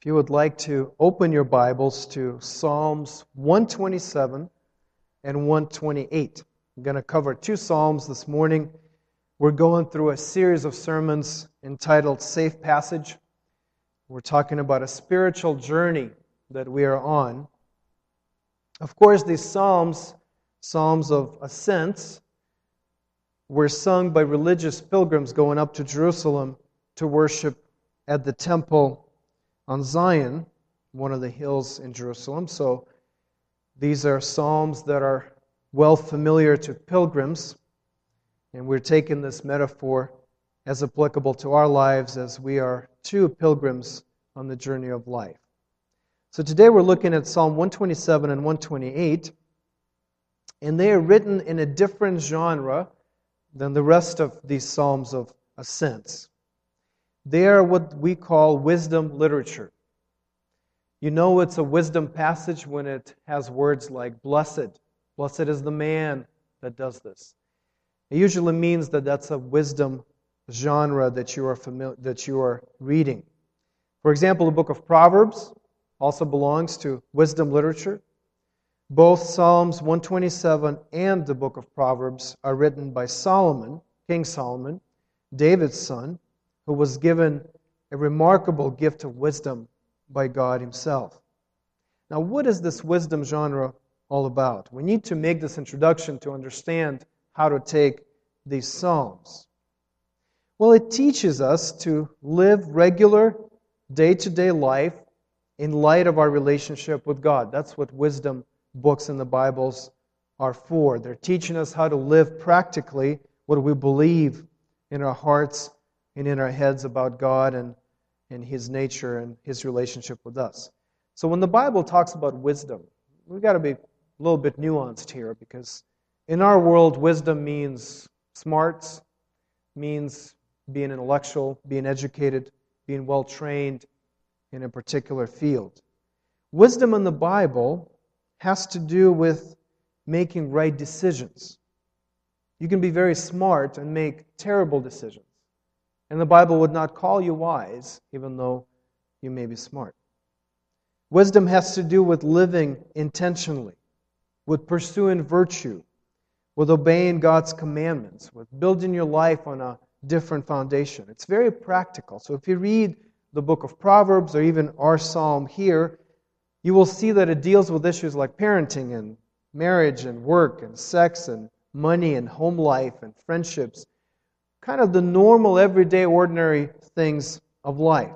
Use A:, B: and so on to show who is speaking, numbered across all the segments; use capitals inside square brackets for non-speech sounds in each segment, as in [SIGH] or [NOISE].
A: If you would like to open your Bibles to Psalms 127 and 128, I'm going to cover two Psalms this morning. We're going through a series of sermons entitled Safe Passage. We're talking about a spiritual journey that we are on. Of course, these Psalms, Psalms of ascents, were sung by religious pilgrims going up to Jerusalem to worship at the temple on Zion, one of the hills in Jerusalem. So these are psalms that are well familiar to pilgrims, and we're taking this metaphor as applicable to our lives as we are two pilgrims on the journey of life. So today we're looking at Psalm 127 and 128, and they are written in a different genre than the rest of these psalms of ascents. They are what we call wisdom literature. You know it's a wisdom passage when it has words like blessed. Blessed is the man that does this. It usually means that that's a wisdom genre that you are familiar, that you are reading. For example, the book of Proverbs also belongs to wisdom literature. Both Psalms 127 and the book of Proverbs are written by Solomon, King Solomon, David's son, who was given a remarkable gift of wisdom by God Himself. Now, what is this wisdom genre all about? We need to make this introduction to understand how to take these Psalms. Well, it teaches us to live regular, day to day life in light of our relationship with God. That's what wisdom books in the Bibles are for. They're teaching us how to live practically what we believe in our hearts and in our heads about God and, and His nature and His relationship with us. So when the Bible talks about wisdom, we've got to be a little bit nuanced here because in our world, wisdom means smarts, means being intellectual, being educated, being well trained in a particular field. Wisdom in the Bible has to do with making right decisions. You can be very smart and make terrible decisions. And the Bible would not call you wise, even though you may be smart. Wisdom has to do with living intentionally, with pursuing virtue, with obeying God's commandments, with building your life on a different foundation. It's very practical. So if you read the book of Proverbs or even our psalm here, you will see that it deals with issues like parenting and marriage and work and sex and money and home life and friendships kind of the normal, everyday, ordinary things of life.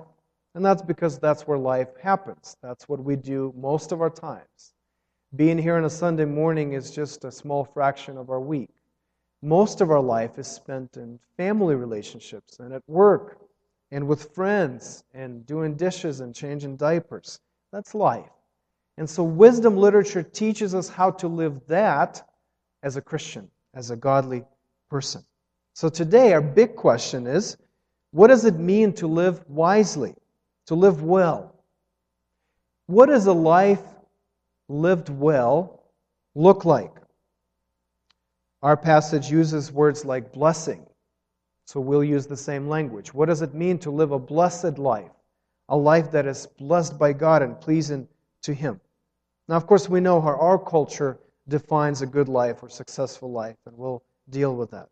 A: And that's because that's where life happens. That's what we do most of our times. Being here on a Sunday morning is just a small fraction of our week. Most of our life is spent in family relationships and at work and with friends and doing dishes and changing diapers. That's life. And so, wisdom literature teaches us how to live that as a Christian, as a godly person. So today, our big question is what does it mean to live wisely, to live well? What does a life lived well look like? Our passage uses words like blessing, so we'll use the same language. What does it mean to live a blessed life? A life that is blessed by God and pleasing to Him. Now, of course, we know how our culture defines a good life or successful life, and we'll deal with that.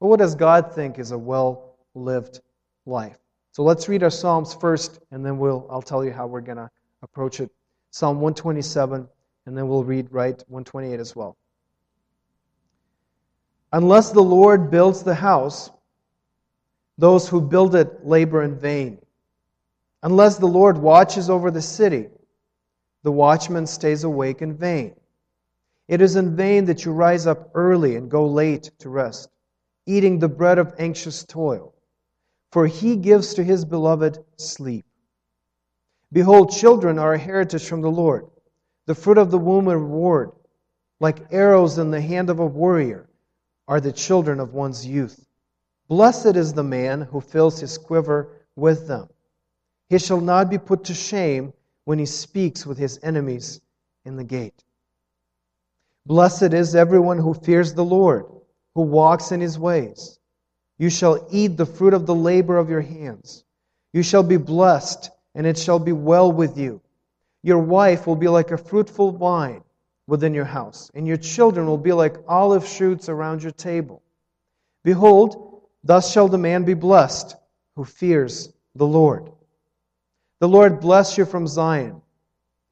A: But what does God think is a well lived life? So let's read our Psalms first, and then we'll, I'll tell you how we're going to approach it. Psalm 127, and then we'll read right 128 as well. Unless the Lord builds the house, those who build it labor in vain. Unless the Lord watches over the city, the watchman stays awake in vain. It is in vain that you rise up early and go late to rest eating the bread of anxious toil, for he gives to his beloved sleep. Behold, children are a heritage from the Lord, the fruit of the womb a reward. Like arrows in the hand of a warrior are the children of one's youth. Blessed is the man who fills his quiver with them. He shall not be put to shame when he speaks with his enemies in the gate. Blessed is everyone who fears the Lord who walks in his ways. You shall eat the fruit of the labor of your hands. You shall be blessed and it shall be well with you. Your wife will be like a fruitful vine within your house, and your children will be like olive shoots around your table. Behold, thus shall the man be blessed who fears the Lord. The Lord bless you from Zion.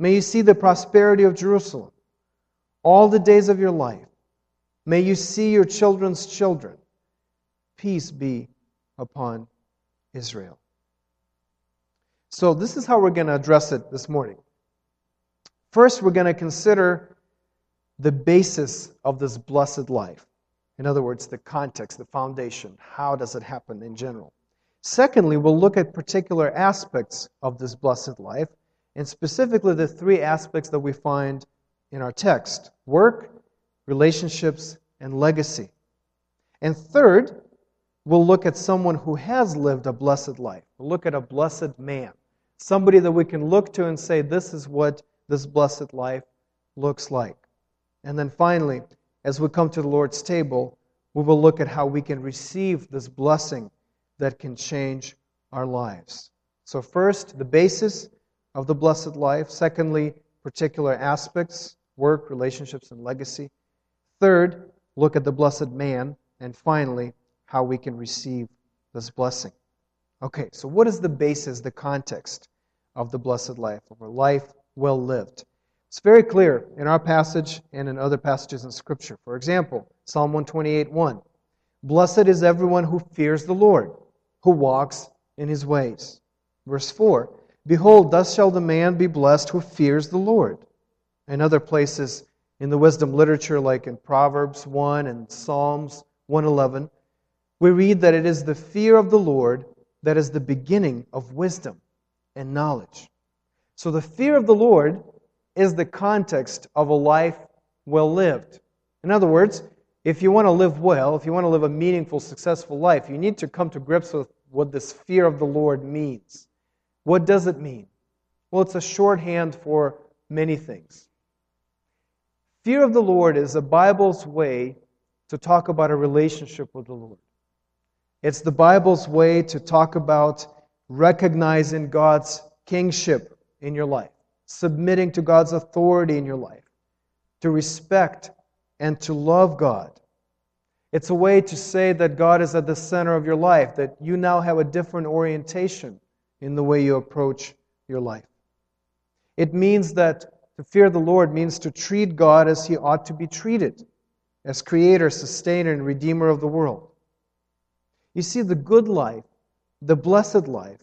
A: May you see the prosperity of Jerusalem all the days of your life. May you see your children's children. Peace be upon Israel. So, this is how we're going to address it this morning. First, we're going to consider the basis of this blessed life. In other words, the context, the foundation. How does it happen in general? Secondly, we'll look at particular aspects of this blessed life, and specifically the three aspects that we find in our text work, relationships, and legacy. And third, we'll look at someone who has lived a blessed life. We'll look at a blessed man, somebody that we can look to and say, this is what this blessed life looks like. And then finally, as we come to the Lord's table, we will look at how we can receive this blessing that can change our lives. So, first, the basis of the blessed life. Secondly, particular aspects work, relationships, and legacy. Third, look at the blessed man. And finally, how we can receive this blessing. Okay, so what is the basis, the context of the blessed life, of a life well lived? It's very clear in our passage and in other passages in Scripture. For example, Psalm 128 1. Blessed is everyone who fears the Lord, who walks in his ways. Verse 4 Behold, thus shall the man be blessed who fears the Lord. In other places in the wisdom literature, like in Proverbs 1 and Psalms 111, we read that it is the fear of the Lord that is the beginning of wisdom and knowledge. So the fear of the Lord is the context of a life well lived. In other words, if you want to live well, if you want to live a meaningful, successful life, you need to come to grips with what this fear of the Lord means. What does it mean? Well, it's a shorthand for many things. Fear of the Lord is the Bible's way to talk about a relationship with the Lord. It's the Bible's way to talk about recognizing God's kingship in your life, submitting to God's authority in your life, to respect and to love God. It's a way to say that God is at the center of your life, that you now have a different orientation in the way you approach your life. It means that to fear the Lord means to treat God as he ought to be treated, as creator, sustainer, and redeemer of the world. You see, the good life, the blessed life,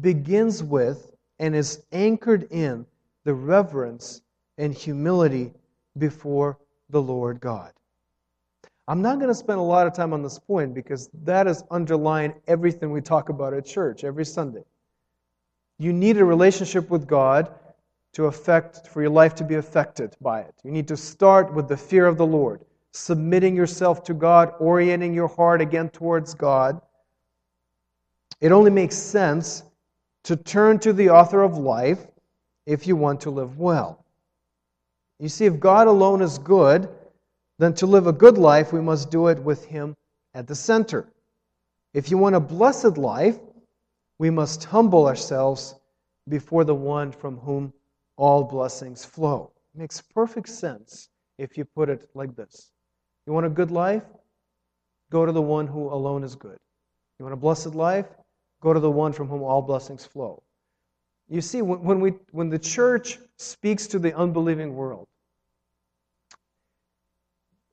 A: begins with and is anchored in the reverence and humility before the Lord God. I'm not going to spend a lot of time on this point because that is underlying everything we talk about at church every Sunday. You need a relationship with God to affect for your life to be affected by it. You need to start with the fear of the Lord submitting yourself to God, orienting your heart again towards God, it only makes sense to turn to the author of life if you want to live well. You see, if God alone is good, then to live a good life, we must do it with Him at the center. If you want a blessed life, we must humble ourselves before the one from whom all blessings flow. Makes perfect sense if you put it like this you want a good life? Go to the one who alone is good. You want a blessed life? Go to the one from whom all blessings flow. You see, when, we, when the church speaks to the unbelieving world,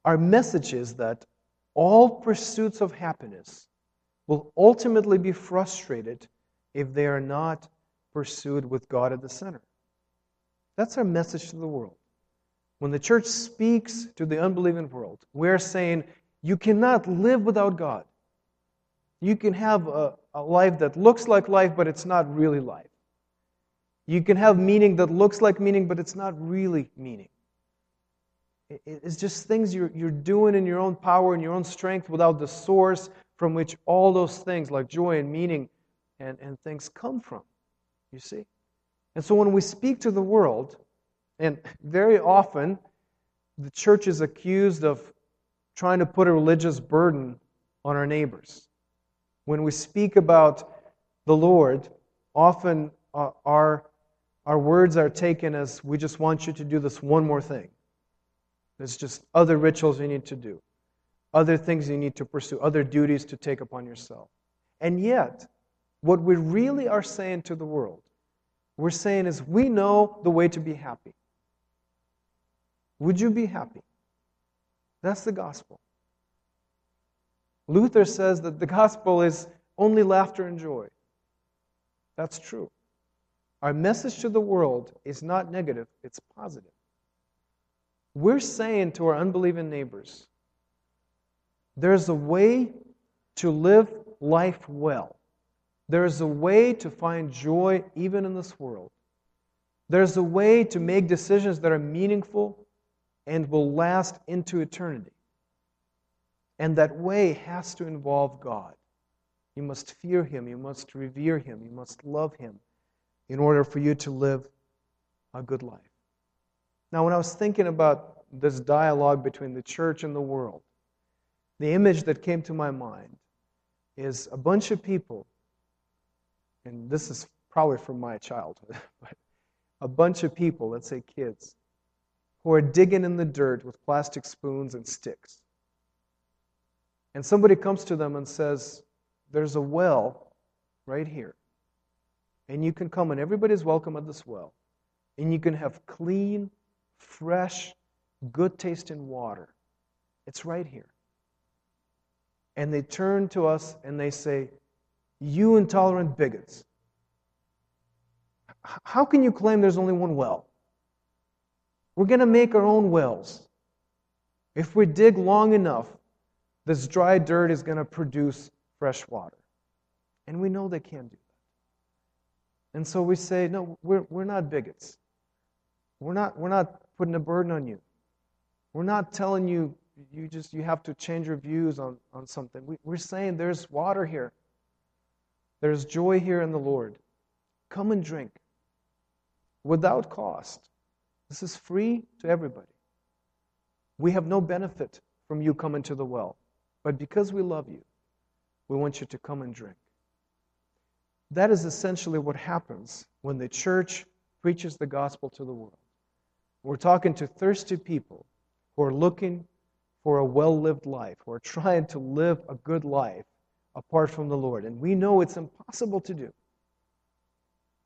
A: our message is that all pursuits of happiness will ultimately be frustrated if they are not pursued with God at the center. That's our message to the world. When the church speaks to the unbelieving world, we're saying you cannot live without God. You can have a, a life that looks like life, but it's not really life. You can have meaning that looks like meaning, but it's not really meaning. It's just things you're, you're doing in your own power and your own strength without the source from which all those things like joy and meaning and, and things come from. You see? And so when we speak to the world, and very often, the church is accused of trying to put a religious burden on our neighbors. When we speak about the Lord, often uh, our, our words are taken as we just want you to do this one more thing. There's just other rituals you need to do, other things you need to pursue, other duties to take upon yourself. And yet, what we really are saying to the world, we're saying is we know the way to be happy. Would you be happy? That's the gospel. Luther says that the gospel is only laughter and joy. That's true. Our message to the world is not negative, it's positive. We're saying to our unbelieving neighbors, there's a way to live life well. There's a way to find joy even in this world. There's a way to make decisions that are meaningful and will last into eternity. And that way has to involve God. You must fear Him, you must revere Him, you must love Him in order for you to live a good life. Now, when I was thinking about this dialogue between the church and the world, the image that came to my mind is a bunch of people, and this is probably from my childhood, [LAUGHS] but a bunch of people, let's say kids, who are digging in the dirt with plastic spoons and sticks. And somebody comes to them and says, There's a well right here. And you can come, and everybody's welcome at this well. And you can have clean, fresh, good tasting water. It's right here. And they turn to us and they say, You intolerant bigots, how can you claim there's only one well? We're going to make our own wells. If we dig long enough, this dry dirt is going to produce fresh water. And we know they can't do that. And so we say, no, we're, we're not bigots. We're not, we're not putting a burden on you. We're not telling you you just you have to change your views on, on something. We, we're saying there's water here. There's joy here in the Lord. Come and drink without cost. This is free to everybody. We have no benefit from you coming to the well, but because we love you, we want you to come and drink. That is essentially what happens when the church preaches the gospel to the world. We're talking to thirsty people who are looking for a well lived life, who are trying to live a good life apart from the Lord. And we know it's impossible to do.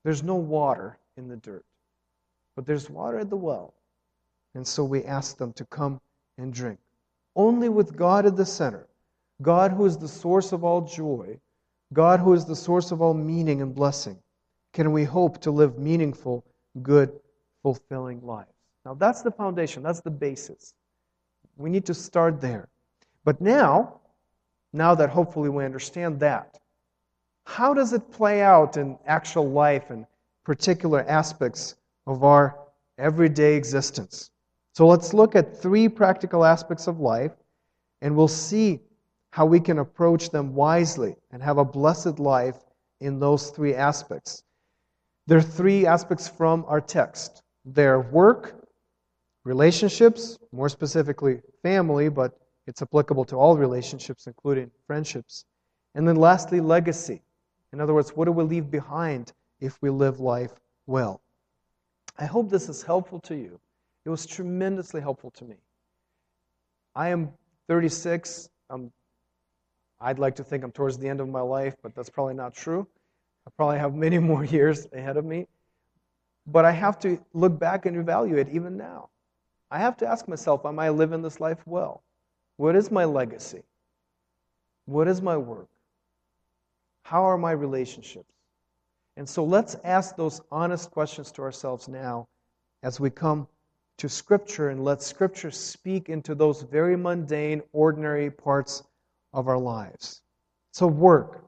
A: There's no water in the dirt, but there's water at the well. And so we ask them to come and drink. Only with God at the center, God who is the source of all joy, God who is the source of all meaning and blessing, can we hope to live meaningful, good, fulfilling lives. Now, that's the foundation, that's the basis. We need to start there. But now, now that hopefully we understand that, how does it play out in actual life and particular aspects of our everyday existence? So let's look at three practical aspects of life, and we'll see how we can approach them wisely and have a blessed life in those three aspects. There are three aspects from our text their work, relationships, more specifically family, but it's applicable to all relationships, including friendships. And then lastly, legacy. In other words, what do we leave behind if we live life well? I hope this is helpful to you. It was tremendously helpful to me. I am 36. I'm, I'd like to think I'm towards the end of my life, but that's probably not true. I probably have many [LAUGHS] more years ahead of me. But I have to look back and evaluate even now. I have to ask myself, am I living this life well? What is my legacy? What is my work? How are my relationships? And so let's ask those honest questions to ourselves now as we come to Scripture and let Scripture speak into those very mundane, ordinary parts of our lives. So, work.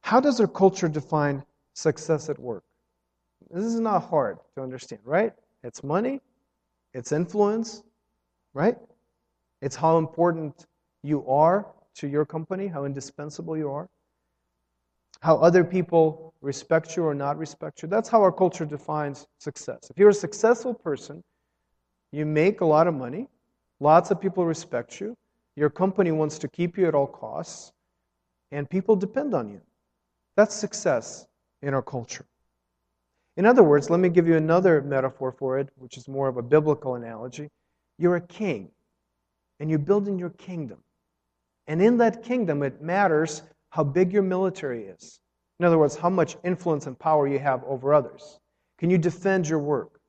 A: How does our culture define success at work? This is not hard to understand, right? It's money, it's influence, right? It's how important you are to your company, how indispensable you are, how other people respect you or not respect you. That's how our culture defines success. If you're a successful person, you make a lot of money, lots of people respect you, your company wants to keep you at all costs, and people depend on you. That's success in our culture. In other words, let me give you another metaphor for it, which is more of a biblical analogy. You're a king, and you're building your kingdom. And in that kingdom, it matters how big your military is. In other words, how much influence and power you have over others. Can you defend your work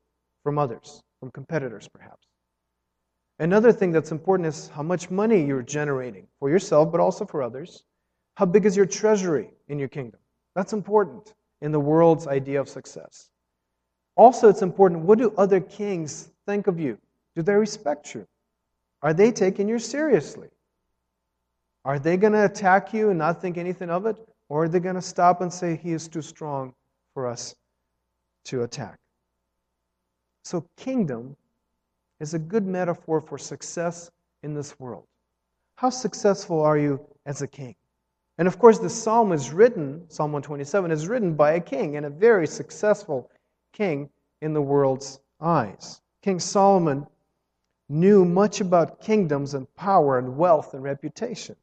A: from others, from competitors perhaps? Another thing that's important is how much money you're generating for yourself, but also for others. How big is your treasury in your kingdom? That's important in the world's idea of success. Also, it's important what do other kings think of you? Do they respect you? Are they taking you seriously? Are they going to attack you and not think anything of it? Or are they going to stop and say, He is too strong for us to attack? So, kingdom is a good metaphor for success in this world. How successful are you as a king? And of course, the psalm is written, Psalm 127, is written by a king and a very successful king in the world's eyes. King Solomon knew much about kingdoms and power and wealth and reputation.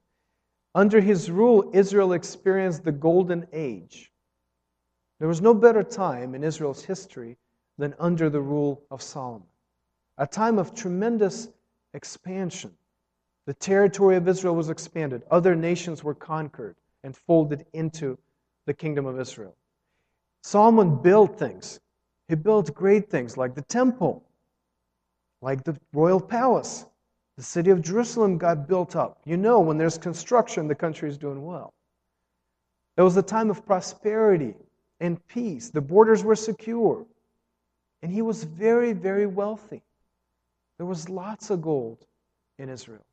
A: Under his rule, Israel experienced the golden age. There was no better time in Israel's history than under the rule of Solomon, a time of tremendous expansion. The territory of Israel was expanded, other nations were conquered and folded into the kingdom of Israel. Solomon built things. He built great things like the temple, like the royal palace. The city of Jerusalem got built up. You know, when there's construction, the country is doing well. It was a time of prosperity and peace. The borders were secure. And he was very, very wealthy. There was lots of gold in Israel.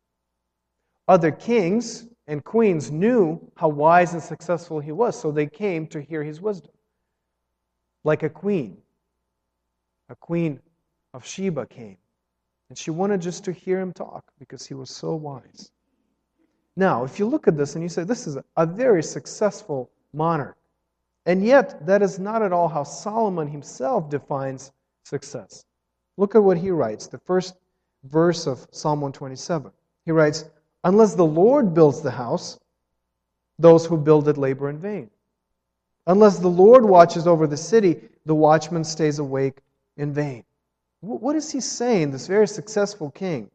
A: Other kings and queens knew how wise and successful he was, so they came to hear his wisdom. Like a queen. A queen of Sheba came. And she wanted just to hear him talk because he was so wise. Now, if you look at this and you say, this is a very successful monarch, and yet that is not at all how Solomon himself defines success. Look at what he writes, the first verse of Psalm 127. He writes, Unless the Lord builds the house, those who build it labor in vain. Unless the Lord watches over the city, the watchman stays awake in vain. What is he saying, this very successful king?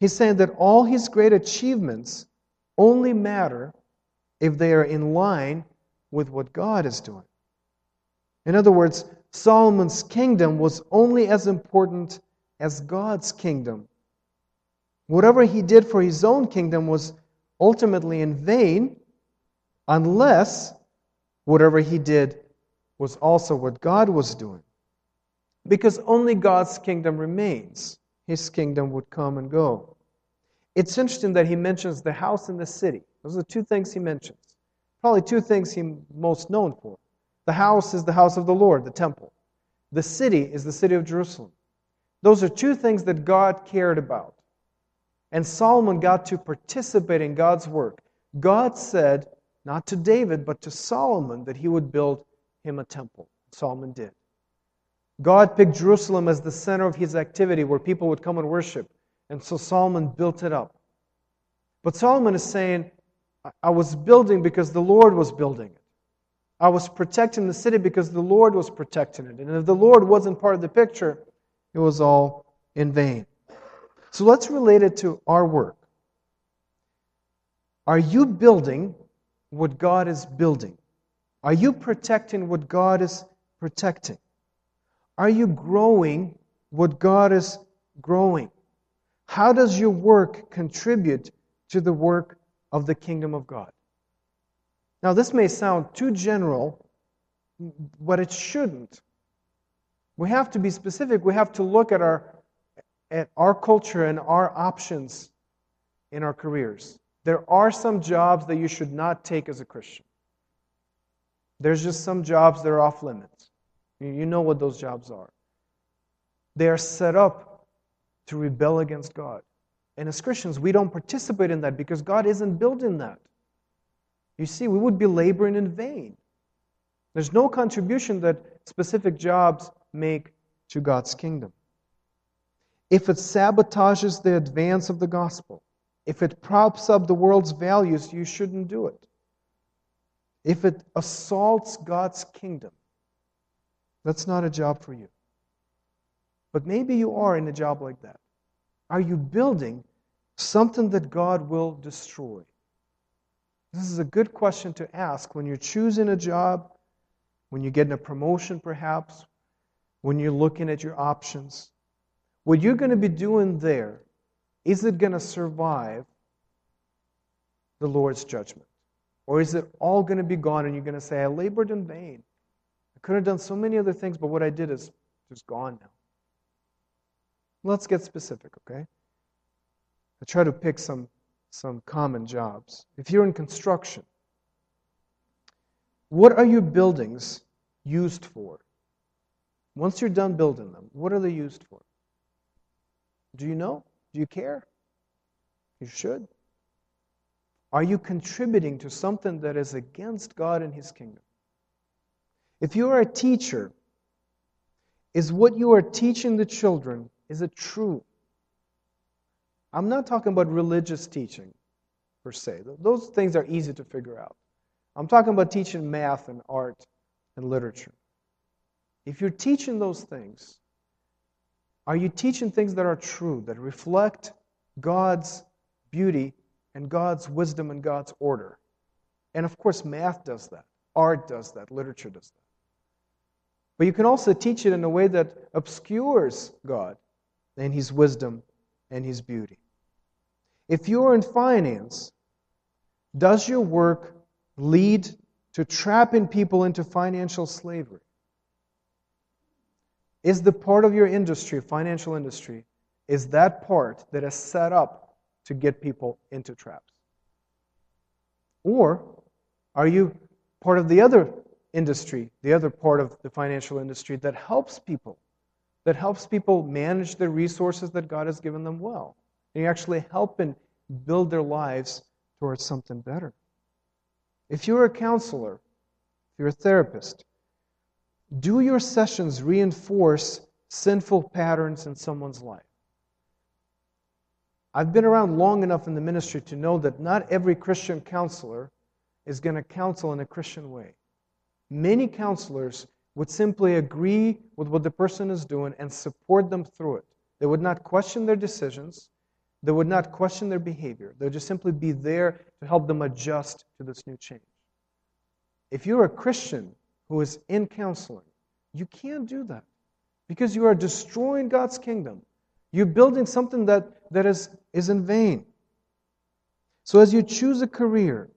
A: He's saying that all his great achievements only matter if they are in line with what God is doing. In other words, Solomon's kingdom was only as important as God's kingdom Whatever he did for his own kingdom was ultimately in vain unless whatever he did was also what God was doing. Because only God's kingdom remains, his kingdom would come and go. It's interesting that he mentions the house and the city. Those are the two things he mentions. Probably two things he's most known for. The house is the house of the Lord, the temple. The city is the city of Jerusalem. Those are two things that God cared about. And Solomon got to participate in God's work. God said, not to David, but to Solomon, that he would build him a temple. Solomon did. God picked Jerusalem as the center of his activity where people would come and worship. And so Solomon built it up. But Solomon is saying, I was building because the Lord was building it. I was protecting the city because the Lord was protecting it. And if the Lord wasn't part of the picture, it was all in vain. So let's relate it to our work. Are you building what God is building? Are you protecting what God is protecting? Are you growing what God is growing? How does your work contribute to the work of the kingdom of God? Now, this may sound too general, but it shouldn't. We have to be specific. We have to look at our at our culture and our options in our careers. There are some jobs that you should not take as a Christian. There's just some jobs that are off limits. You know what those jobs are. They are set up to rebel against God. And as Christians, we don't participate in that because God isn't building that. You see, we would be laboring in vain. There's no contribution that specific jobs make to God's kingdom if it sabotages the advance of the gospel, if it props up the world's values, you shouldn't do it. If it assaults God's kingdom, That's not a job for you. But maybe you are in a job like that. Are you building something that God will destroy? This is a good question to ask when you're choosing a job, when you're getting a promotion, perhaps, when you're looking at your options. What you're going to be doing there, is it going to survive the Lord's judgment? Or is it all going to be gone and you're going to say, I labored in vain? I could have done so many other things, but what I did is just gone now. Let's get specific, okay? I try to pick some, some common jobs. If you're in construction, what are your buildings used for? Once you're done building them, what are they used for? Do you know? Do you care? You should. Are you contributing to something that is against God and His kingdom? If you are a teacher, is what you are teaching the children is it true? I'm not talking about religious teaching per se. Those things are easy to figure out. I'm talking about teaching math and art and literature. If you're teaching those things, are you teaching things that are true, that reflect God's beauty and God's wisdom and God's order? And of course, math does that, art does that, literature does that. But you can also teach it in a way that obscures God and His wisdom and His beauty. If you're in finance, does your work lead to trapping people into financial slavery? Is the part of your industry, financial industry, is that part that is set up to get people into traps? Or are you part of the other industry, the other part of the financial industry that helps people that helps people manage the resources that God has given them well. And you actually help and build their lives towards something better. If you're a counselor, if you're a therapist, do your sessions reinforce sinful patterns in someone's life? I've been around long enough in the ministry to know that not every Christian counselor is going to counsel in a Christian way. Many counselors would simply agree with what the person is doing and support them through it. They would not question their decisions. They would not question their behavior. They would just simply be there to help them adjust to this new change. If you're a Christian who is in counseling, you can't do that because you are destroying God's kingdom. You're building something that, that is, is in vain. So, as you choose a career,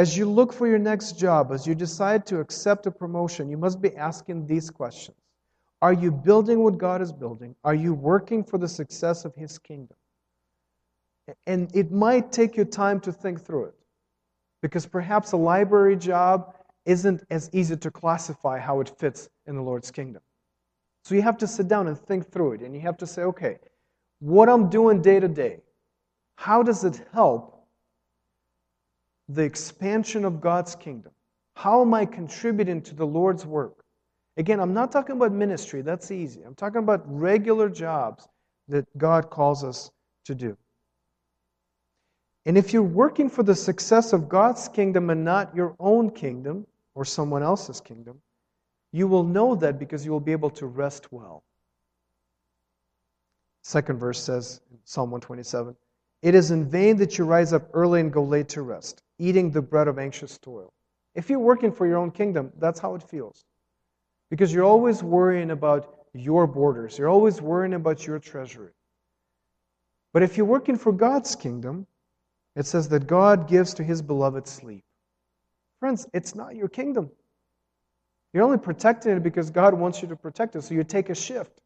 A: as you look for your next job, as you decide to accept a promotion, you must be asking these questions Are you building what God is building? Are you working for the success of His kingdom? And it might take you time to think through it because perhaps a library job isn't as easy to classify how it fits in the Lord's kingdom. So you have to sit down and think through it and you have to say, okay, what I'm doing day to day, how does it help the expansion of God's kingdom? How am I contributing to the Lord's work? Again, I'm not talking about ministry, that's easy. I'm talking about regular jobs that God calls us to do. And if you're working for the success of God's kingdom and not your own kingdom or someone else's kingdom, you will know that because you will be able to rest well. Second verse says, in Psalm 127, It is in vain that you rise up early and go late to rest eating the bread of anxious toil. If you're working for your own kingdom, that's how it feels. Because you're always worrying about your borders, you're always worrying about your treasury. But if you're working for God's kingdom, it says that God gives to his beloved sleep. Friends, it's not your kingdom. You're only protecting it because God wants you to protect it, so you take a shift.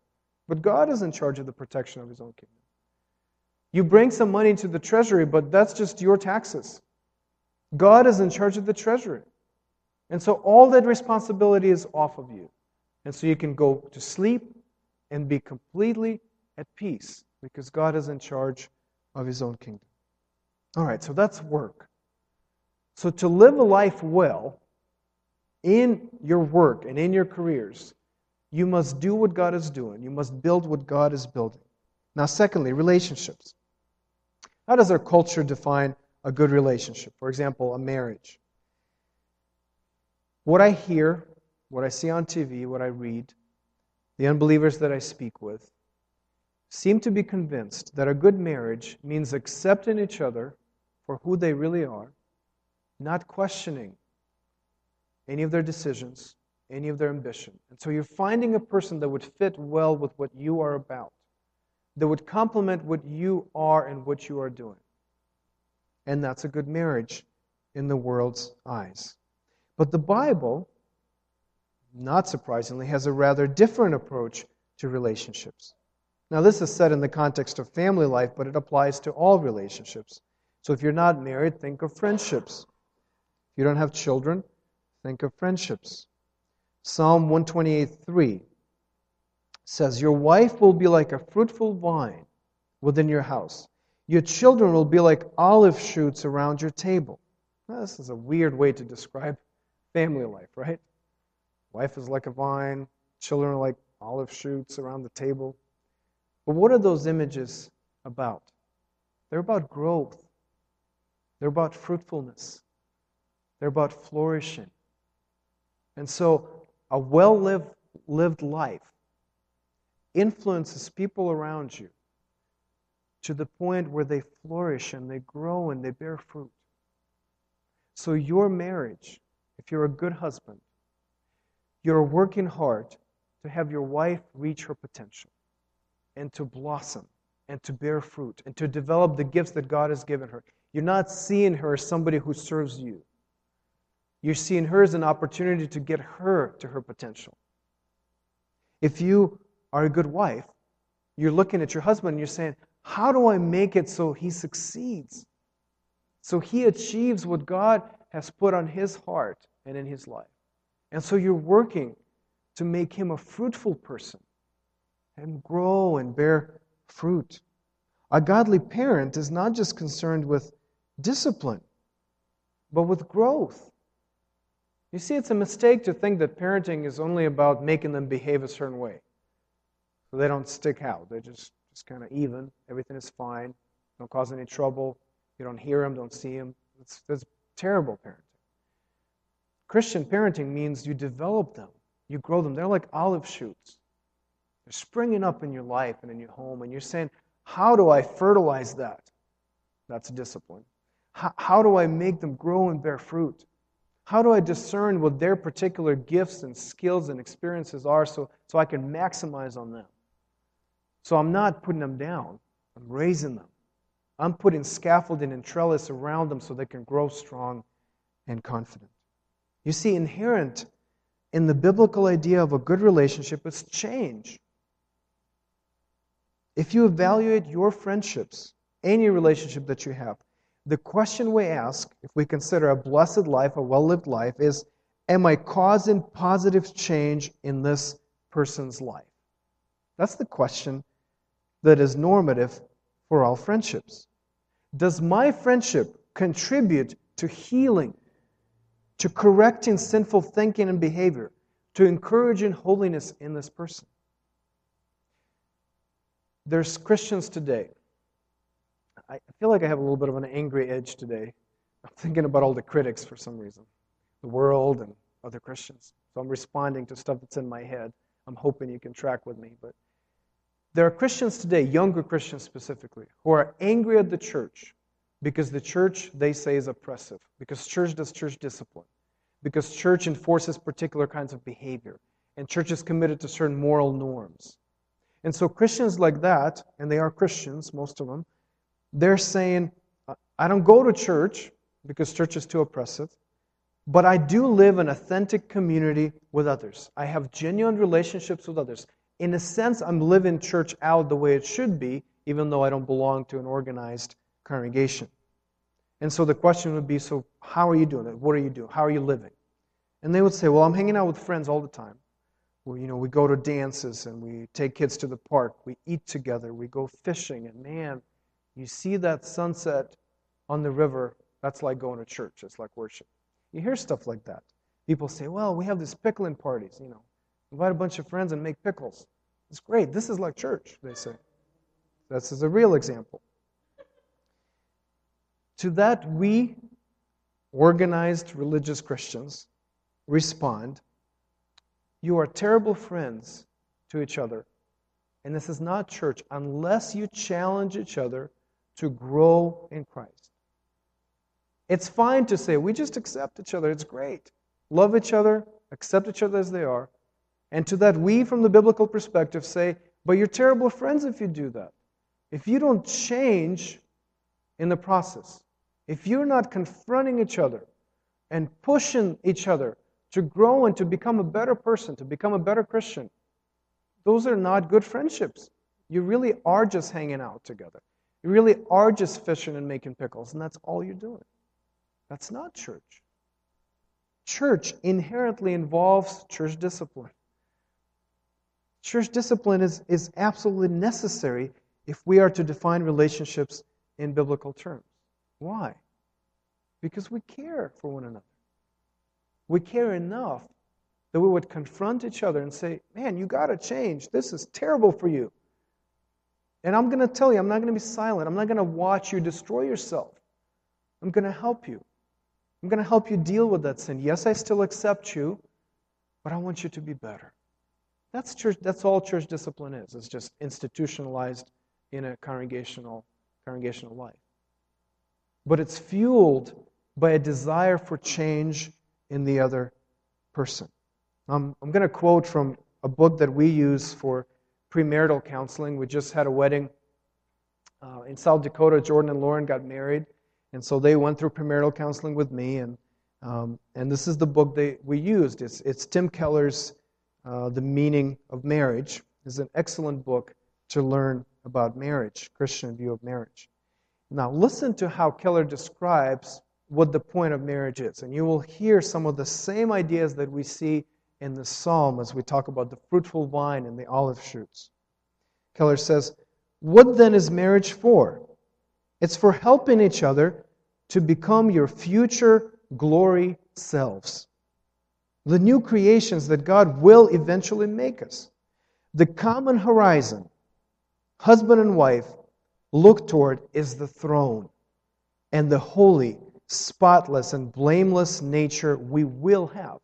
A: But God is in charge of the protection of his own kingdom. You bring some money to the treasury, but that's just your taxes. God is in charge of the treasury. And so all that responsibility is off of you. And so you can go to sleep and be completely at peace because God is in charge of his own kingdom. All right, so that's work. So to live a life well in your work and in your careers, you must do what God is doing. You must build what God is building. Now, secondly, relationships. How does our culture define a good relationship. For example, a marriage. What I hear what I see on TV, what I read, the unbelievers that I speak with, seem to be convinced that a good marriage means accepting each other for who they really are, not questioning any of their decisions, any of their ambition. And so you're finding a person that would fit well with what you are about, that would complement what you are and what you are doing. And that's a good marriage in the world's eyes. But the Bible, not surprisingly, has a rather different approach to relationships. Now, this is said in the context of family life, but it applies to all relationships. So if you're not married, think of friendships. If you don't have children, think of friendships. Psalm 128:3 says, Your wife will be like a fruitful vine within your house. Your children will be like olive shoots around your table. Now, this is a weird way to describe family life, right? Wife is like a vine, children are like olive shoots around the table. But what are those images about? They're about growth, they're about fruitfulness, they're about flourishing. And so, a well lived, lived life influences people around you to the point where they flourish and they grow and they bear fruit. So, your marriage, if you're a good husband, you're working hard to have your wife reach her potential and to blossom and to bear fruit and to develop the gifts that God has given her. You're not seeing her as somebody who serves you. You're seeing her as an opportunity to get her to her potential. If you are a good wife, you're looking at your husband and you're saying, How do I make it so he succeeds? So he achieves what God has put on his heart and in his life. And so you're working to make him a fruitful person and grow and bear fruit. A godly parent is not just concerned with discipline, but with growth. You see, it's a mistake to think that parenting is only about making them behave a certain way. They don't stick out. They're just, just kind of even. Everything is fine. Don't cause any trouble. You don't hear them, don't see them. It's, that's terrible parenting. Christian parenting means you develop them, you grow them. They're like olive shoots. They're springing up in your life and in your home, and you're saying, How do I fertilize that? That's discipline. How, how do I make them grow and bear fruit? How do I discern what their particular gifts and skills and experiences are so, so I can maximize on them? So I'm not putting them down, I'm raising them. I'm putting scaffolding and trellis around them so they can grow strong and confident. You see, inherent in the biblical idea of a good relationship is change. If you evaluate your friendships, any relationship that you have, the question we ask, if we consider a blessed life, a well lived life, is Am I causing positive change in this person's life? That's the question that is normative for all friendships. Does my friendship contribute to healing, to correcting sinful thinking and behavior, to encouraging holiness in this person? There's Christians today. I feel like I have a little bit of an angry edge today. I'm thinking about all the critics for some reason, the world and other Christians. So I'm responding to stuff that's in my head. I'm hoping you can track with me. But there are Christians today, younger Christians specifically, who are angry at the church because the church, they say, is oppressive, because church does church discipline, because church enforces particular kinds of behavior, and church is committed to certain moral norms. And so Christians like that, and they are Christians, most of them, they're saying, I don't go to church because church is too oppressive, but I do live an authentic community with others. I have genuine relationships with others. In a sense, I'm living church out the way it should be, even though I don't belong to an organized congregation. And so the question would be so, how are you doing it? What are you doing? How are you living? And they would say, well, I'm hanging out with friends all the time. You know, we go to dances and we take kids to the park. We eat together. We go fishing. And man, you see that sunset on the river. That's like going to church. It's like worship. You hear stuff like that. People say, well, we have these pickling parties, you know. Invite a bunch of friends and make pickles. It's great. This is like church, they say. This is a real example. To that, we, organized religious Christians, respond you are terrible friends to each other. And this is not church unless you challenge each other to grow in Christ. It's fine to say, we just accept each other. It's great. Love each other, accept each other as they are. And to that, we, from the biblical perspective, say, but you're terrible friends if you do that. If you don't change in the process, if you're not confronting each other and pushing each other to grow and to become a better person, to become a better Christian, those are not good friendships. You really are just hanging out together. You really are just fishing and making pickles, and that's all you're doing. That's not church. Church inherently involves church discipline. Church discipline is, is absolutely necessary if we are to define relationships in biblical terms. Why? Because we care for one another. We care enough that we would confront each other and say, Man, you got to change. This is terrible for you. And I'm going to tell you, I'm not going to be silent. I'm not going to watch you destroy yourself. I'm going to help you. I'm going to help you deal with that sin. Yes, I still accept you, but I want you to be better. That's church that's all church discipline is. It's just institutionalized in a congregational congregational life. But it's fueled by a desire for change in the other person. Um, I'm going to quote from a book that we use for premarital counseling. We just had a wedding uh, in South Dakota. Jordan and Lauren got married, and so they went through premarital counseling with me. And um, and this is the book they we used. It's it's Tim Keller's uh, The Meaning of Marriage. is an excellent book to learn about marriage, Christian view of marriage. Now listen to how Keller describes what the point of marriage is, and you will hear some of the same ideas that we see in the psalm as we talk about the fruitful vine and the olive shoots. Keller says, What then is marriage for? It's for helping each other to become your future glory selves, the new creations that God will eventually make us. The common horizon, husband and wife, look toward is the throne and the holy, spotless, and blameless nature we will have.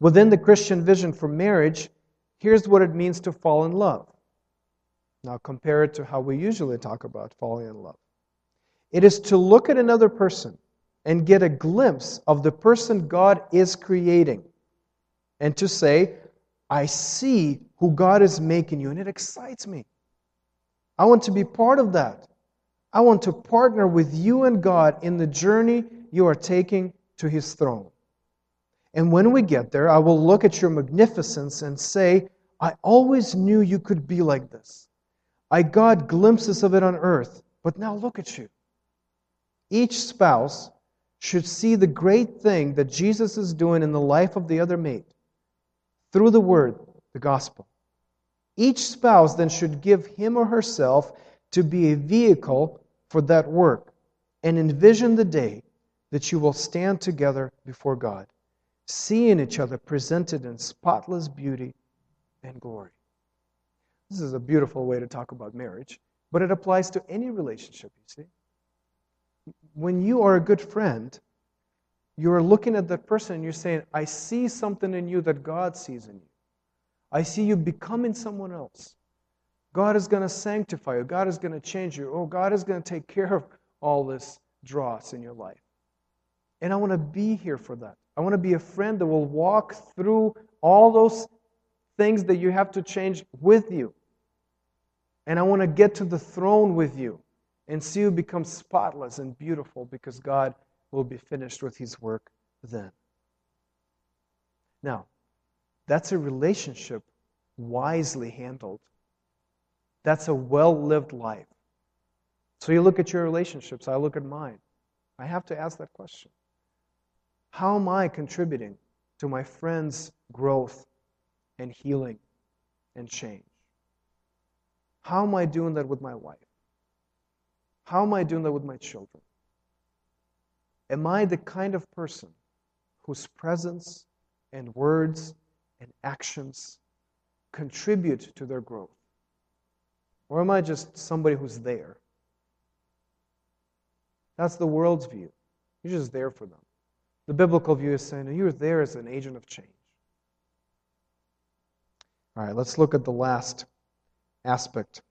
A: Within the Christian vision for marriage, here's what it means to fall in love. Now, compare it to how we usually talk about falling in love. It is to look at another person and get a glimpse of the person God is creating and to say, I see who God is making you, and it excites me. I want to be part of that. I want to partner with you and God in the journey you are taking to His throne. And when we get there, I will look at your magnificence and say, I always knew you could be like this. I got glimpses of it on earth, but now look at you. Each spouse should see the great thing that Jesus is doing in the life of the other mate through the word, the gospel. Each spouse then should give him or herself to be a vehicle for that work and envision the day that you will stand together before God seeing each other presented in spotless beauty and glory. This is a beautiful way to talk about marriage, but it applies to any relationship, you see. When you are a good friend, you're looking at that person and you're saying, I see something in you that God sees in you. I see you becoming someone else. God is going to sanctify you. God is going to change you. Oh, God is going to take care of all this dross in your life. And I want to be here for that. I want to be a friend that will walk through all those things that you have to change with you. And I want to get to the throne with you and see you become spotless and beautiful because God will be finished with his work then. Now, that's a relationship wisely handled. That's a well lived life. So you look at your relationships, I look at mine. I have to ask that question. How am I contributing to my friend's growth and healing and change? How am I doing that with my wife? How am I doing that with my children? Am I the kind of person whose presence and words and actions contribute to their growth? Or am I just somebody who's there? That's the world's view. You're just there for them. The biblical view is saying you're there as an agent of change. All right, let's look at the last aspect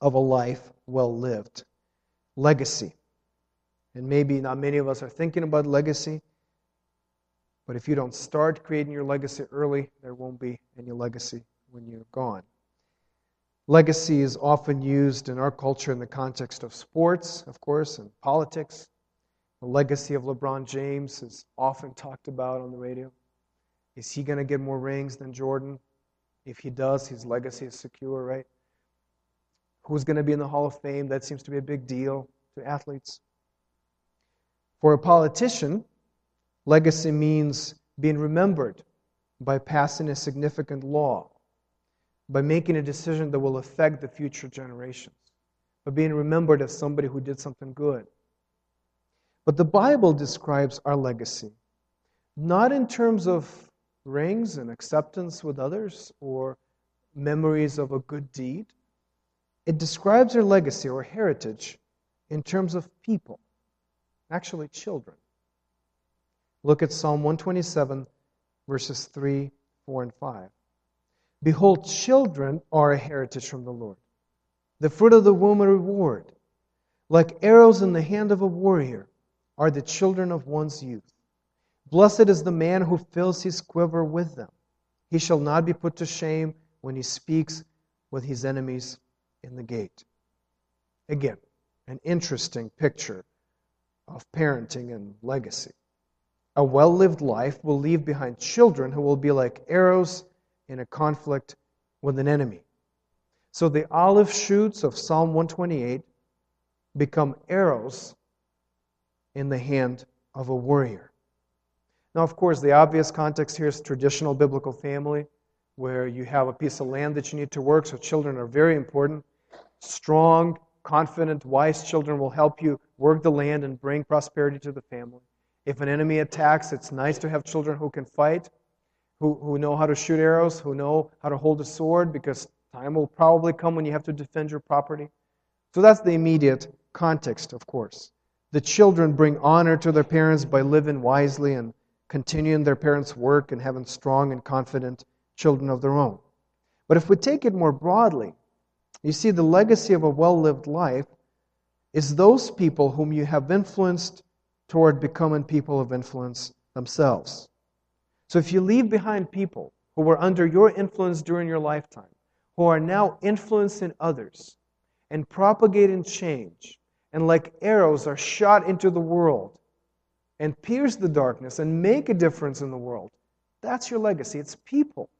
A: of a life well lived legacy. And maybe not many of us are thinking about legacy, but if you don't start creating your legacy early, there won't be any legacy when you're gone. Legacy is often used in our culture in the context of sports, of course, and politics. The legacy of LeBron James is often talked about on the radio. Is he going to get more rings than Jordan? If he does, his legacy is secure, right? Who's going to be in the Hall of Fame? That seems to be a big deal to athletes. For a politician, legacy means being remembered by passing a significant law, by making a decision that will affect the future generations, by being remembered as somebody who did something good. But the Bible describes our legacy not in terms of rings and acceptance with others or memories of a good deed. It describes our legacy or heritage in terms of people, actually, children. Look at Psalm 127, verses 3, 4, and 5. Behold, children are a heritage from the Lord, the fruit of the womb a reward. Like arrows in the hand of a warrior are the children of one's youth. Blessed is the man who fills his quiver with them. He shall not be put to shame when he speaks with his enemies in the gate. Again, an interesting picture of parenting and legacy. A well lived life will leave behind children who will be like arrows in a conflict with an enemy. So the olive shoots of Psalm 128 become arrows in the hand of a warrior. Now, of course, the obvious context here is traditional biblical family, where you have a piece of land that you need to work, so children are very important. Strong, confident, wise children will help you work the land and bring prosperity to the family. If an enemy attacks, it's nice to have children who can fight, who, who know how to shoot arrows, who know how to hold a sword, because time will probably come when you have to defend your property. So that's the immediate context, of course. The children bring honor to their parents by living wisely and continuing their parents' work and having strong and confident children of their own. But if we take it more broadly, you see, the legacy of a well lived life is those people whom you have influenced toward becoming people of influence themselves. So if you leave behind people who were under your influence during your lifetime, who are now influencing others and propagating change, and like arrows are shot into the world and pierce the darkness and make a difference in the world. That's your legacy. It's people.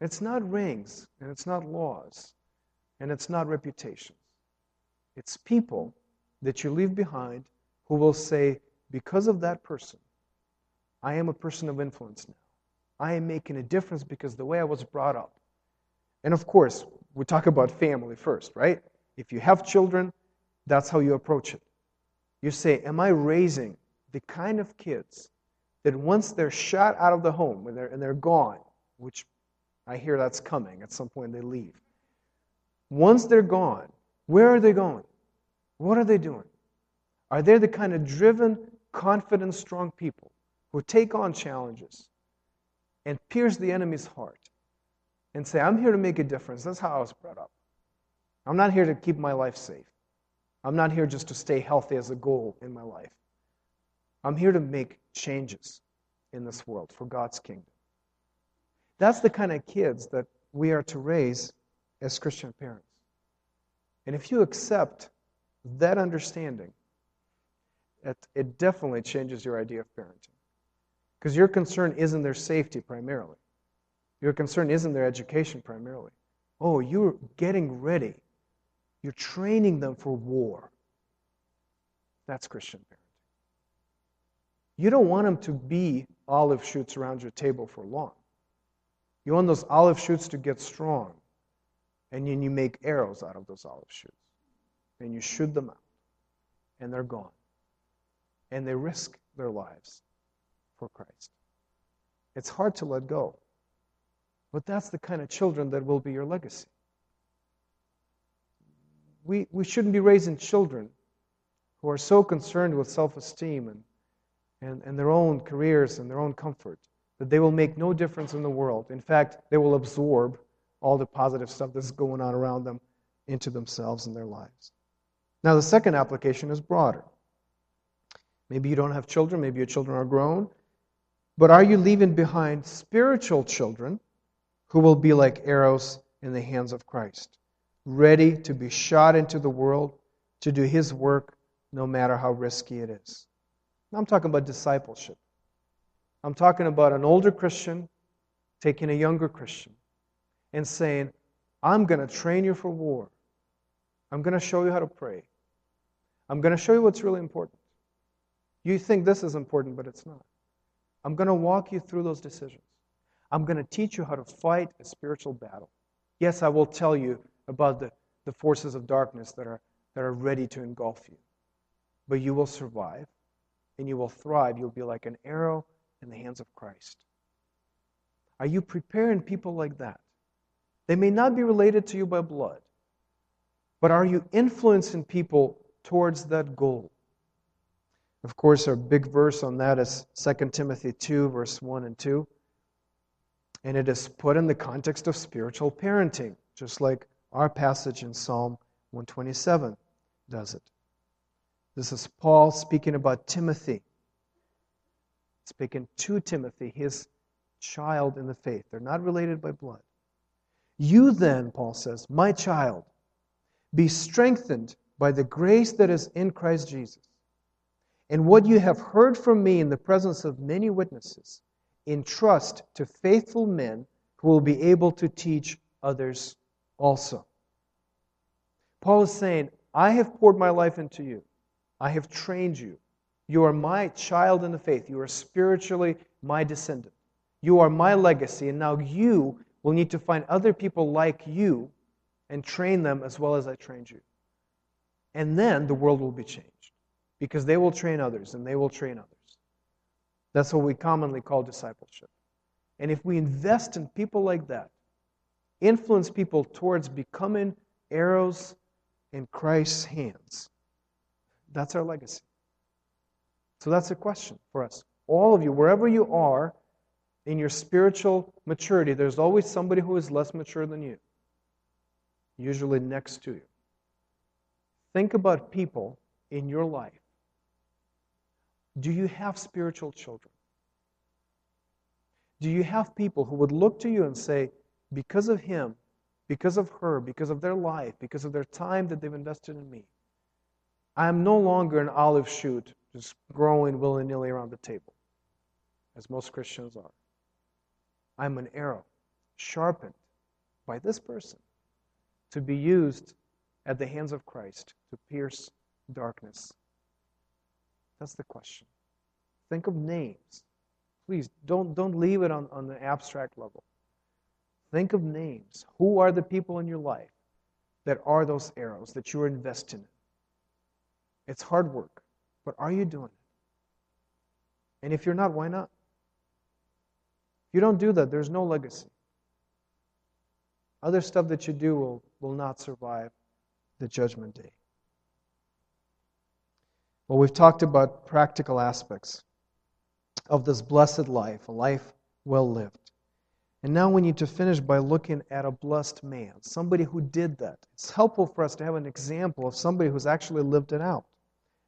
A: It's not rings, and it's not laws, and it's not reputations. It's people that you leave behind who will say, because of that person, I am a person of influence now. I am making a difference because the way I was brought up. And of course, we talk about family first, right? If you have children, that's how you approach it. You say, Am I raising the kind of kids that once they're shot out of the home and they're, and they're gone, which I hear that's coming at some point they leave. Once they're gone, where are they going? What are they doing? Are they the kind of driven, confident, strong people who take on challenges and pierce the enemy's heart and say, I'm here to make a difference? That's how I was brought up. I'm not here to keep my life safe. I'm not here just to stay healthy as a goal in my life. I'm here to make changes in this world for God's kingdom. That's the kind of kids that we are to raise as Christian parents. And if you accept that understanding, it, it definitely changes your idea of parenting. Because your concern isn't their safety primarily, your concern isn't their education primarily. Oh, you're getting ready, you're training them for war. That's Christian parenting. You don't want them to be olive shoots around your table for long. You want those olive shoots to get strong. And then you make arrows out of those olive shoots. And you shoot them out. And they're gone. And they risk their lives for Christ. It's hard to let go. But that's the kind of children that will be your legacy. We, we shouldn't be raising children who are so concerned with self esteem and and, and their own careers and their own comfort that they will make no difference in the world. In fact, they will absorb all the positive stuff that's going on around them into themselves and their lives. Now, the second application is broader. Maybe you don't have children, maybe your children are grown, but are you leaving behind spiritual children who will be like arrows in the hands of Christ, ready to be shot into the world to do His work no matter how risky it is? I'm talking about discipleship. I'm talking about an older Christian taking a younger Christian and saying, I'm going to train you for war. I'm going to show you how to pray. I'm going to show you what's really important. You think this is important, but it's not. I'm going to walk you through those decisions. I'm going to teach you how to fight a spiritual battle. Yes, I will tell you about the, the forces of darkness that are, that are ready to engulf you. But you will survive and you will thrive. You'll be like an arrow in the hands of Christ. Are you preparing people like that? They may not be related to you by blood, but are you influencing people towards that goal? Of course, our big verse on that is 2 Timothy 2, verse 1 and 2. And it is put in the context of spiritual parenting, just like our passage in Psalm 127 does it. This is Paul speaking about Timothy, speaking to Timothy, his child in the faith. They're not related by blood. You then, Paul says, my child, be strengthened by the grace that is in Christ Jesus. And what you have heard from me in the presence of many witnesses, entrust to faithful men who will be able to teach others also. Paul is saying, I have poured my life into you. I have trained you. You are my child in the faith. You are spiritually my descendant. You are my legacy. And now you will need to find other people like you and train them as well as I trained you. And then the world will be changed because they will train others and they will train others. That's what we commonly call discipleship. And if we invest in people like that, influence people towards becoming arrows in Christ's hands, that's our legacy. So that's a question for us. All of you, wherever you are in your spiritual maturity, there's always somebody who is less mature than you, usually next to you. Think about people in your life. Do you have spiritual children? Do you have people who would look to you and say, because of him, because of her, because of their life, because of their time that they've invested in me, I am no longer an olive shoot just growing willy nilly around the table, as most Christians are. I'm an arrow sharpened by this person to be used at the hands of Christ to pierce darkness. That's the question. Think of names. Please don't, don't leave it on, on the abstract level. Think of names. Who are the people in your life that are those arrows that you're investing in? It's hard work, but are you doing it? And if you're not, why not? If you don't do that, there's no legacy. Other stuff that you do will, will not survive the judgment day. Well, we've talked about practical aspects of this blessed life, a life well lived. And now we need to finish by looking at a blessed man, somebody who did that. It's helpful for us to have an example of somebody who's actually lived it out.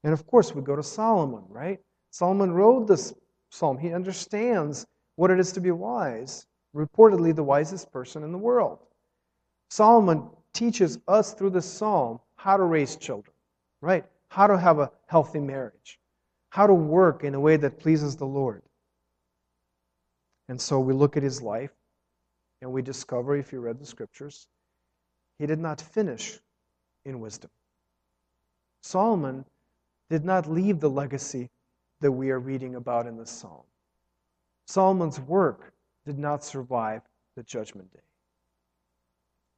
A: And of course, we go to Solomon, right? Solomon wrote this psalm. He understands what it is to be wise, reportedly the wisest person in the world. Solomon teaches us through this psalm how to raise children, right? How to have a healthy marriage, how to work in a way that pleases the Lord. And so we look at his life and we discover, if you read the scriptures, he did not finish in wisdom. Solomon did not leave the legacy that we are reading about in this psalm. Solomon's work did not survive the judgment day.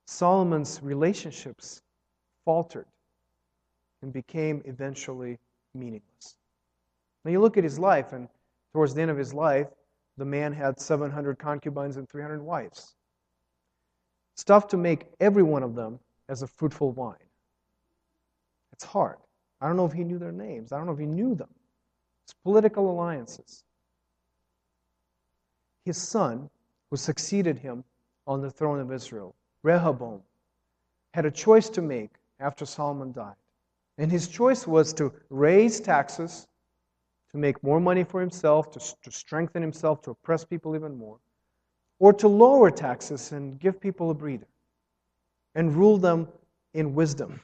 A: Solomon's relationships faltered and became eventually meaningless. Now you look at his life, and towards the end of his life, the man had 700 concubines and 300 wives. Stuff to make every one of them as a fruitful vine. It's hard. I don't know if he knew their names. I don't know if he knew them. It's political alliances. His son, who succeeded him on the throne of Israel, Rehoboam, had a choice to make after Solomon died. And his choice was to raise taxes, to make more money for himself, to, to strengthen himself, to oppress people even more, or to lower taxes and give people a breather and rule them in wisdom.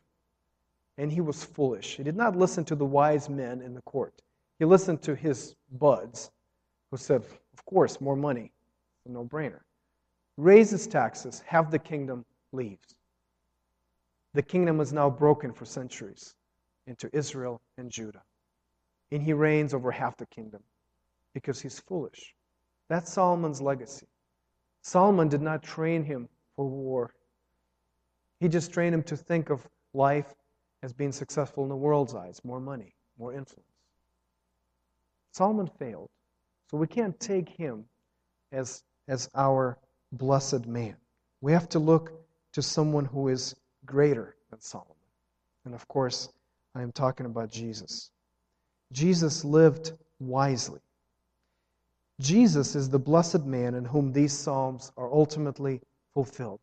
A: And he was foolish. He did not listen to the wise men in the court. He listened to his buds who said, course, more money. No brainer. Raises taxes, have the kingdom, leaves. The kingdom is now broken for centuries into Israel and Judah. And he reigns over half the kingdom because he's foolish. That's Solomon's legacy. Solomon did not train him for war, he just trained him to think of life as being successful in the world's eyes more money, more influence. Solomon failed. So we can't take him as, as our blessed man. We have to look to someone who is greater than Solomon. And of course, I am talking about Jesus. Jesus lived wisely. Jesus is the blessed man in whom these Psalms are ultimately fulfilled.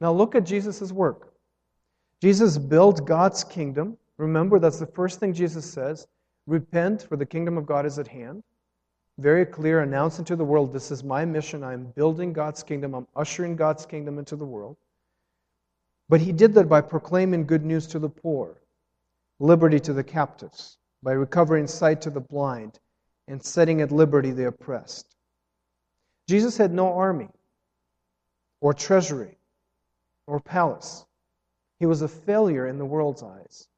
A: Now look at Jesus' work. Jesus built God's kingdom. Remember, that's the first thing Jesus says repent, for the kingdom of God is at hand. Very clear, announcing to the world, this is my mission. I'm building God's kingdom, I'm ushering God's kingdom into the world. But he did that by proclaiming good news to the poor, liberty to the captives, by recovering sight to the blind, and setting at liberty the oppressed. Jesus had no army, or treasury, or palace. He was a failure in the world's eyes.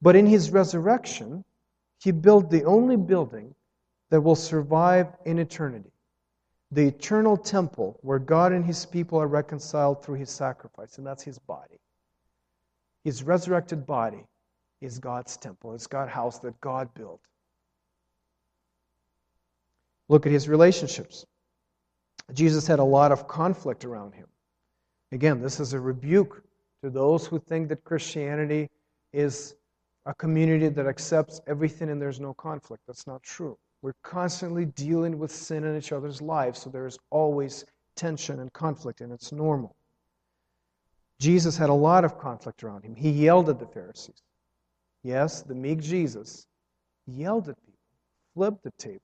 A: But in his resurrection, he built the only building that will survive in eternity the eternal temple where God and his people are reconciled through his sacrifice, and that's his body. His resurrected body is God's temple, it's God's house that God built. Look at his relationships. Jesus had a lot of conflict around him. Again, this is a rebuke to those who think that Christianity is a community that accepts everything and there's no conflict. That's not true. We're constantly dealing with sin in each other's lives, so there is always tension and conflict, and it's normal. Jesus had a lot of conflict around him. He yelled at the Pharisees. Yes, the meek Jesus yelled at people, flipped the tables,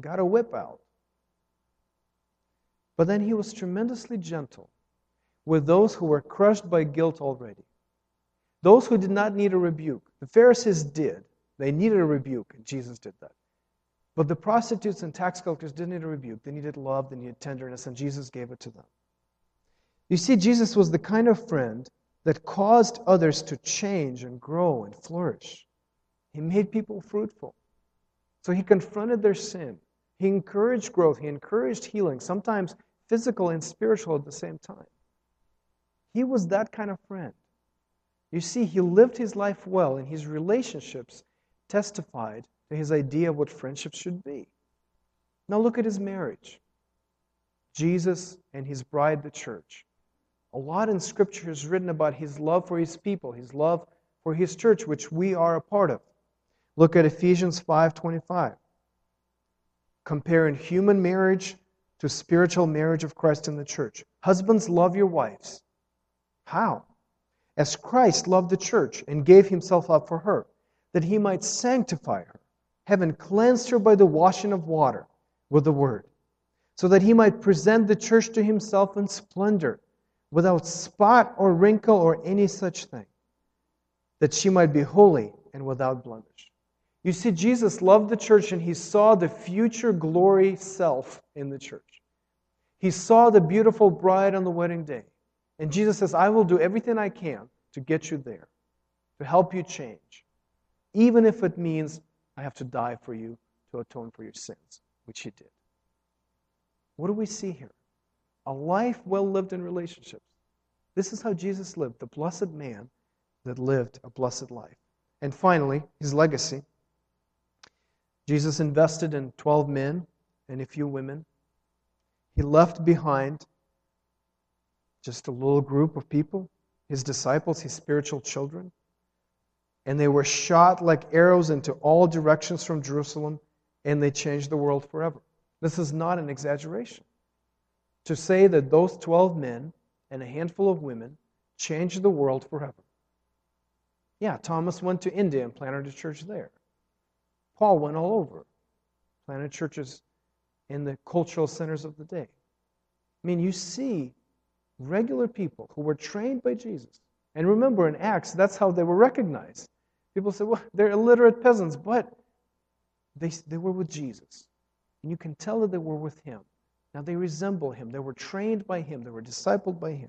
A: got a whip out. But then he was tremendously gentle with those who were crushed by guilt already. Those who did not need a rebuke. The Pharisees did. They needed a rebuke, and Jesus did that. But the prostitutes and tax collectors didn't need a rebuke. They needed love, they needed tenderness, and Jesus gave it to them. You see, Jesus was the kind of friend that caused others to change and grow and flourish. He made people fruitful. So he confronted their sin. He encouraged growth. He encouraged healing, sometimes physical and spiritual at the same time. He was that kind of friend. You see, he lived his life well, and his relationships testified to his idea of what friendship should be. Now look at his marriage Jesus and his bride, the church. A lot in Scripture is written about his love for his people, his love for his church, which we are a part of. Look at Ephesians 5:25. Comparing human marriage to spiritual marriage of Christ in the church. Husbands, love your wives. How? As Christ loved the church and gave himself up for her, that he might sanctify her, having cleansed her by the washing of water with the word, so that he might present the church to himself in splendor, without spot or wrinkle or any such thing, that she might be holy and without blemish. You see, Jesus loved the church and he saw the future glory self in the church. He saw the beautiful bride on the wedding day. And Jesus says, I will do everything I can to get you there, to help you change, even if it means I have to die for you to atone for your sins, which he did. What do we see here? A life well lived in relationships. This is how Jesus lived, the blessed man that lived a blessed life. And finally, his legacy. Jesus invested in 12 men and a few women. He left behind just a little group of people, his disciples, his spiritual children and they were shot like arrows into all directions from Jerusalem, and they changed the world forever. This is not an exaggeration. To say that those 12 men and a handful of women changed the world forever. Yeah, Thomas went to India and planted a church there. Paul went all over, planted churches in the cultural centers of the day. I mean, you see regular people who were trained by Jesus. And remember, in Acts, that's how they were recognized. People say, well, they're illiterate peasants, but they, they were with Jesus. And you can tell that they were with him. Now they resemble him. They were trained by him. They were discipled by him.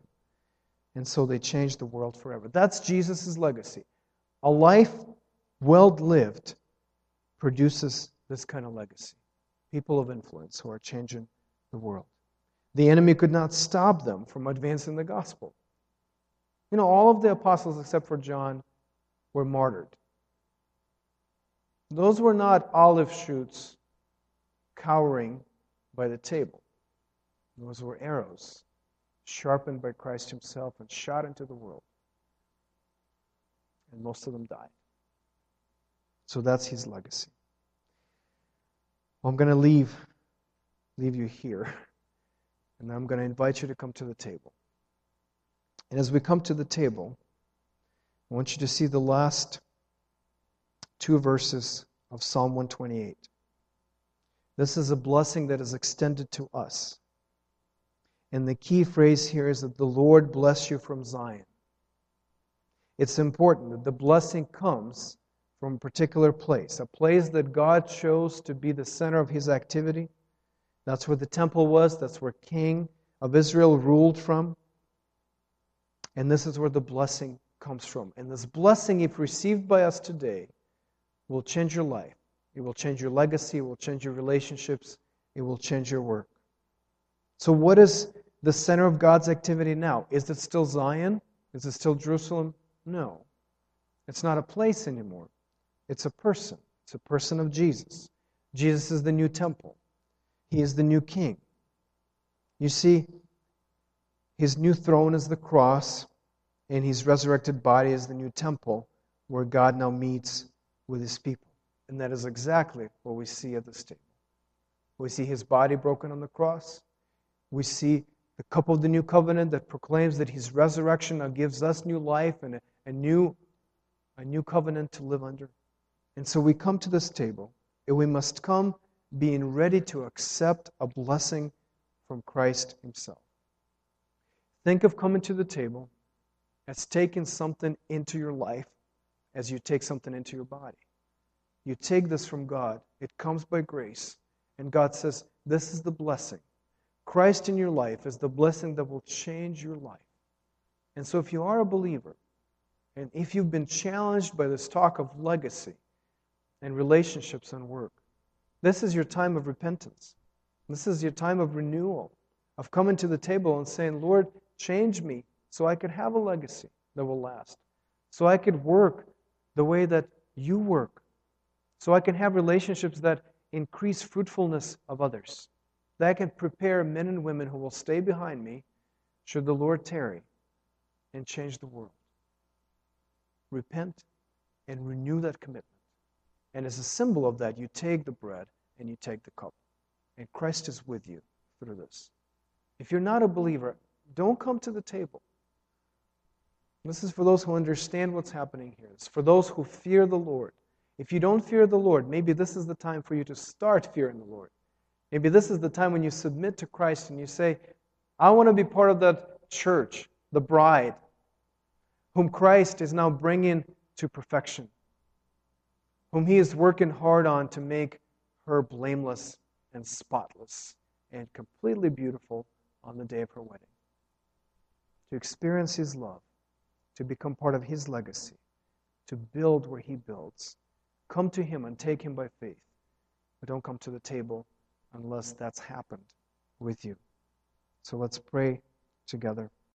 A: And so they changed the world forever. That's Jesus' legacy. A life well lived produces this kind of legacy. People of influence who are changing the world. The enemy could not stop them from advancing the gospel. You know, all of the apostles except for John were martyred. Those were not olive shoots cowering by the table. Those were arrows sharpened by Christ Himself and shot into the world. And most of them died. So that's His legacy. I'm going to leave, leave you here, [LAUGHS] and I'm going to invite you to come to the table. And as we come to the table, I want you to see the last two verses of Psalm 128. This is a blessing that is extended to us. And the key phrase here is that the Lord bless you from Zion. It's important that the blessing comes from a particular place, a place that God chose to be the center of his activity. That's where the temple was, that's where King of Israel ruled from. And this is where the blessing comes from. And this blessing, if received by us today, will change your life. It will change your legacy, it will change your relationships, it will change your work. So, what is the center of God's activity now? Is it still Zion? Is it still Jerusalem? No. It's not a place anymore. It's a person. It's a person of Jesus. Jesus is the new temple, He is the new king. You see, his new throne is the cross, and his resurrected body is the new temple where God now meets with his people. And that is exactly what we see at this table. We see his body broken on the cross. We see the cup of the new covenant that proclaims that his resurrection now gives us new life and a, a, new, a new covenant to live under. And so we come to this table, and we must come being ready to accept a blessing from Christ himself. Think of coming to the table as taking something into your life as you take something into your body. You take this from God, it comes by grace. And God says, This is the blessing. Christ in your life is the blessing that will change your life. And so, if you are a believer, and if you've been challenged by this talk of legacy and relationships and work, this is your time of repentance. This is your time of renewal, of coming to the table and saying, Lord, Change me so I could have a legacy that will last, so I could work the way that you work, so I can have relationships that increase fruitfulness of others, that I can prepare men and women who will stay behind me should the Lord tarry and change the world. Repent and renew that commitment. And as a symbol of that, you take the bread and you take the cup. And Christ is with you through this. If you're not a believer, don't come to the table. This is for those who understand what's happening here. It's for those who fear the Lord. If you don't fear the Lord, maybe this is the time for you to start fearing the Lord. Maybe this is the time when you submit to Christ and you say, I want to be part of that church, the bride, whom Christ is now bringing to perfection, whom he is working hard on to make her blameless and spotless and completely beautiful on the day of her wedding to experience His love, to become part of His legacy, to build where He builds. Come to Him and take Him by faith. But don't come to the table unless that's happened with you. So let's pray together.